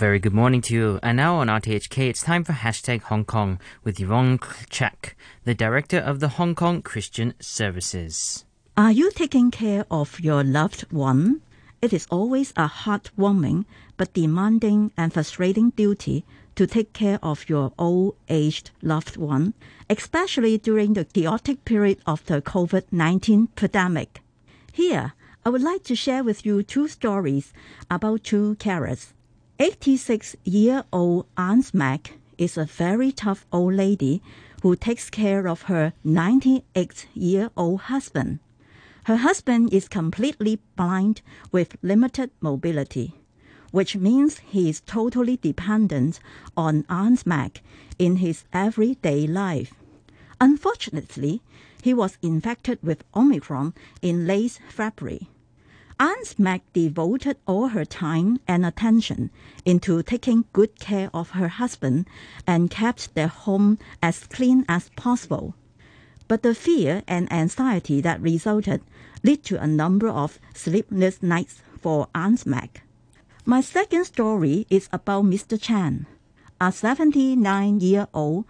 very good morning to you. And now on RTHK, it's time for hashtag Hong Kong with Yvonne Chak, the director of the Hong Kong Christian Services. Are you taking care of your loved one? It is always a heartwarming but demanding and frustrating duty to take care of your old aged loved one, especially during the chaotic period of the COVID 19 pandemic. Here, I would like to share with you two stories about two carers. 86 year old Aunt Mac is a very tough old lady who takes care of her 98 year old husband. Her husband is completely blind with limited mobility, which means he is totally dependent on Aunt Mac in his everyday life. Unfortunately, he was infected with Omicron in late February. Aunt Mac devoted all her time and attention into taking good care of her husband and kept their home as clean as possible. But the fear and anxiety that resulted led to a number of sleepless nights for Aunt Mac. My second story is about Mr. Chan, a 79 year old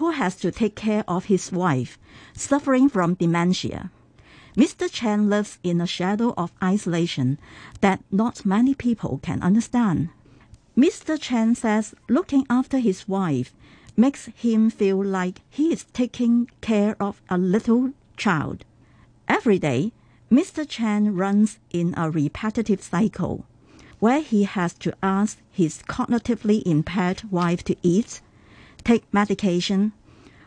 who has to take care of his wife, suffering from dementia. Mr. Chen lives in a shadow of isolation that not many people can understand. Mr. Chen says looking after his wife makes him feel like he is taking care of a little child. Every day, Mr. Chen runs in a repetitive cycle where he has to ask his cognitively impaired wife to eat, take medication,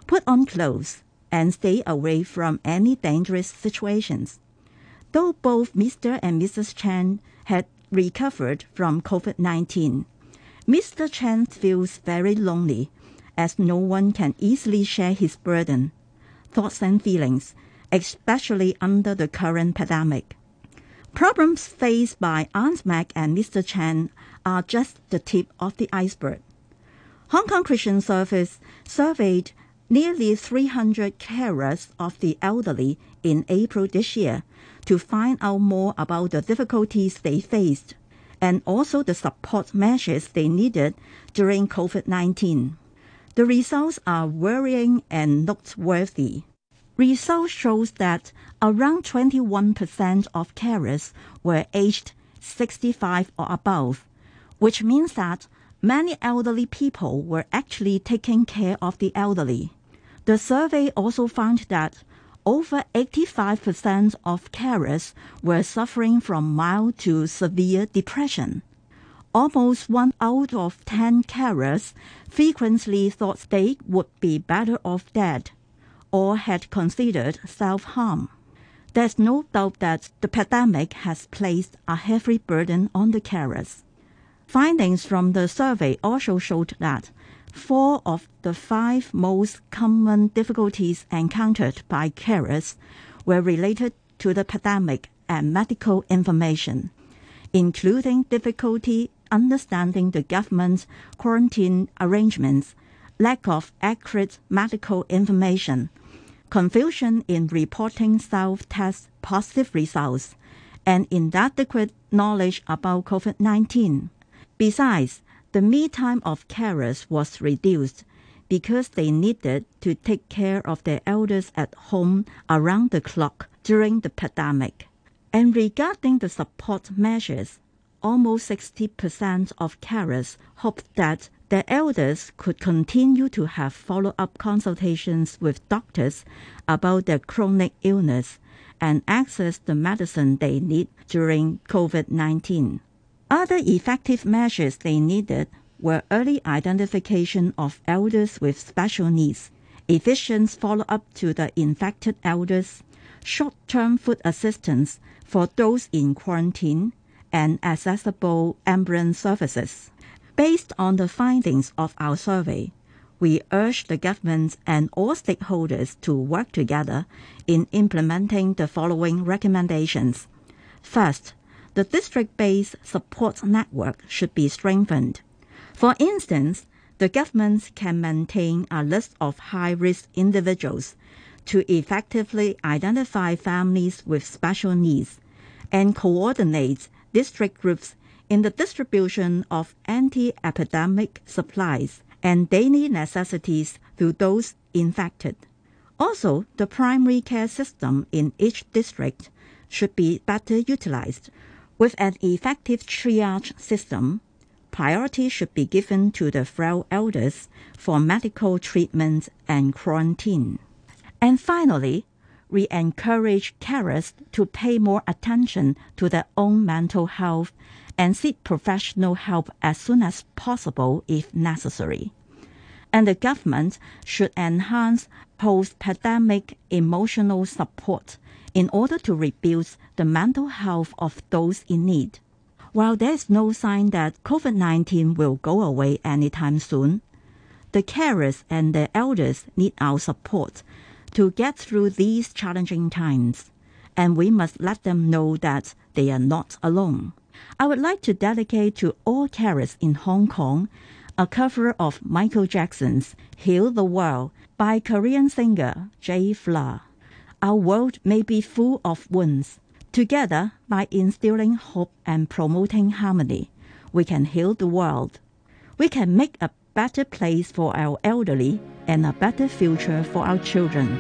put on clothes, and stay away from any dangerous situations. Though both Mr. and Mrs. Chan had recovered from COVID 19, Mr. Chan feels very lonely as no one can easily share his burden, thoughts, and feelings, especially under the current pandemic. Problems faced by Aunt Mac and Mr. Chan are just the tip of the iceberg. Hong Kong Christian Service surveyed nearly 300 carers of the elderly in April this year to find out more about the difficulties they faced and also the support measures they needed during COVID 19. The results are worrying and noteworthy. Results shows that around 21% of carers were aged 65 or above, which means that many elderly people were actually taking care of the elderly. The survey also found that over 85% of carers were suffering from mild to severe depression. Almost one out of 10 carers frequently thought they would be better off dead or had considered self harm. There's no doubt that the pandemic has placed a heavy burden on the carers. Findings from the survey also showed that four of the five most common difficulties encountered by carers were related to the pandemic and medical information, including difficulty understanding the government's quarantine arrangements, lack of accurate medical information, confusion in reporting self test positive results, and inadequate knowledge about COVID 19. Besides, the me time of carers was reduced because they needed to take care of their elders at home around the clock during the pandemic. And regarding the support measures, almost 60% of carers hoped that their elders could continue to have follow up consultations with doctors about their chronic illness and access the medicine they need during COVID 19. Other effective measures they needed were early identification of elders with special needs, efficient follow up to the infected elders, short term food assistance for those in quarantine, and accessible ambulance services. Based on the findings of our survey, we urge the government and all stakeholders to work together in implementing the following recommendations. First, the district-based support network should be strengthened. For instance, the government can maintain a list of high-risk individuals to effectively identify families with special needs and coordinate district groups in the distribution of anti-epidemic supplies and daily necessities to those infected. Also, the primary care system in each district should be better utilized. With an effective triage system, priority should be given to the frail elders for medical treatment and quarantine. And finally, we encourage carers to pay more attention to their own mental health and seek professional help as soon as possible if necessary. And the government should enhance post pandemic emotional support in order to rebuild the mental health of those in need. While there is no sign that COVID 19 will go away anytime soon, the carers and the elders need our support to get through these challenging times, and we must let them know that they are not alone. I would like to dedicate to all carers in Hong Kong a cover of Michael Jackson's Heal the World by Korean singer J. Fla. Our world may be full of wounds. Together, by instilling hope and promoting harmony, we can heal the world. We can make a better place for our elderly and a better future for our children.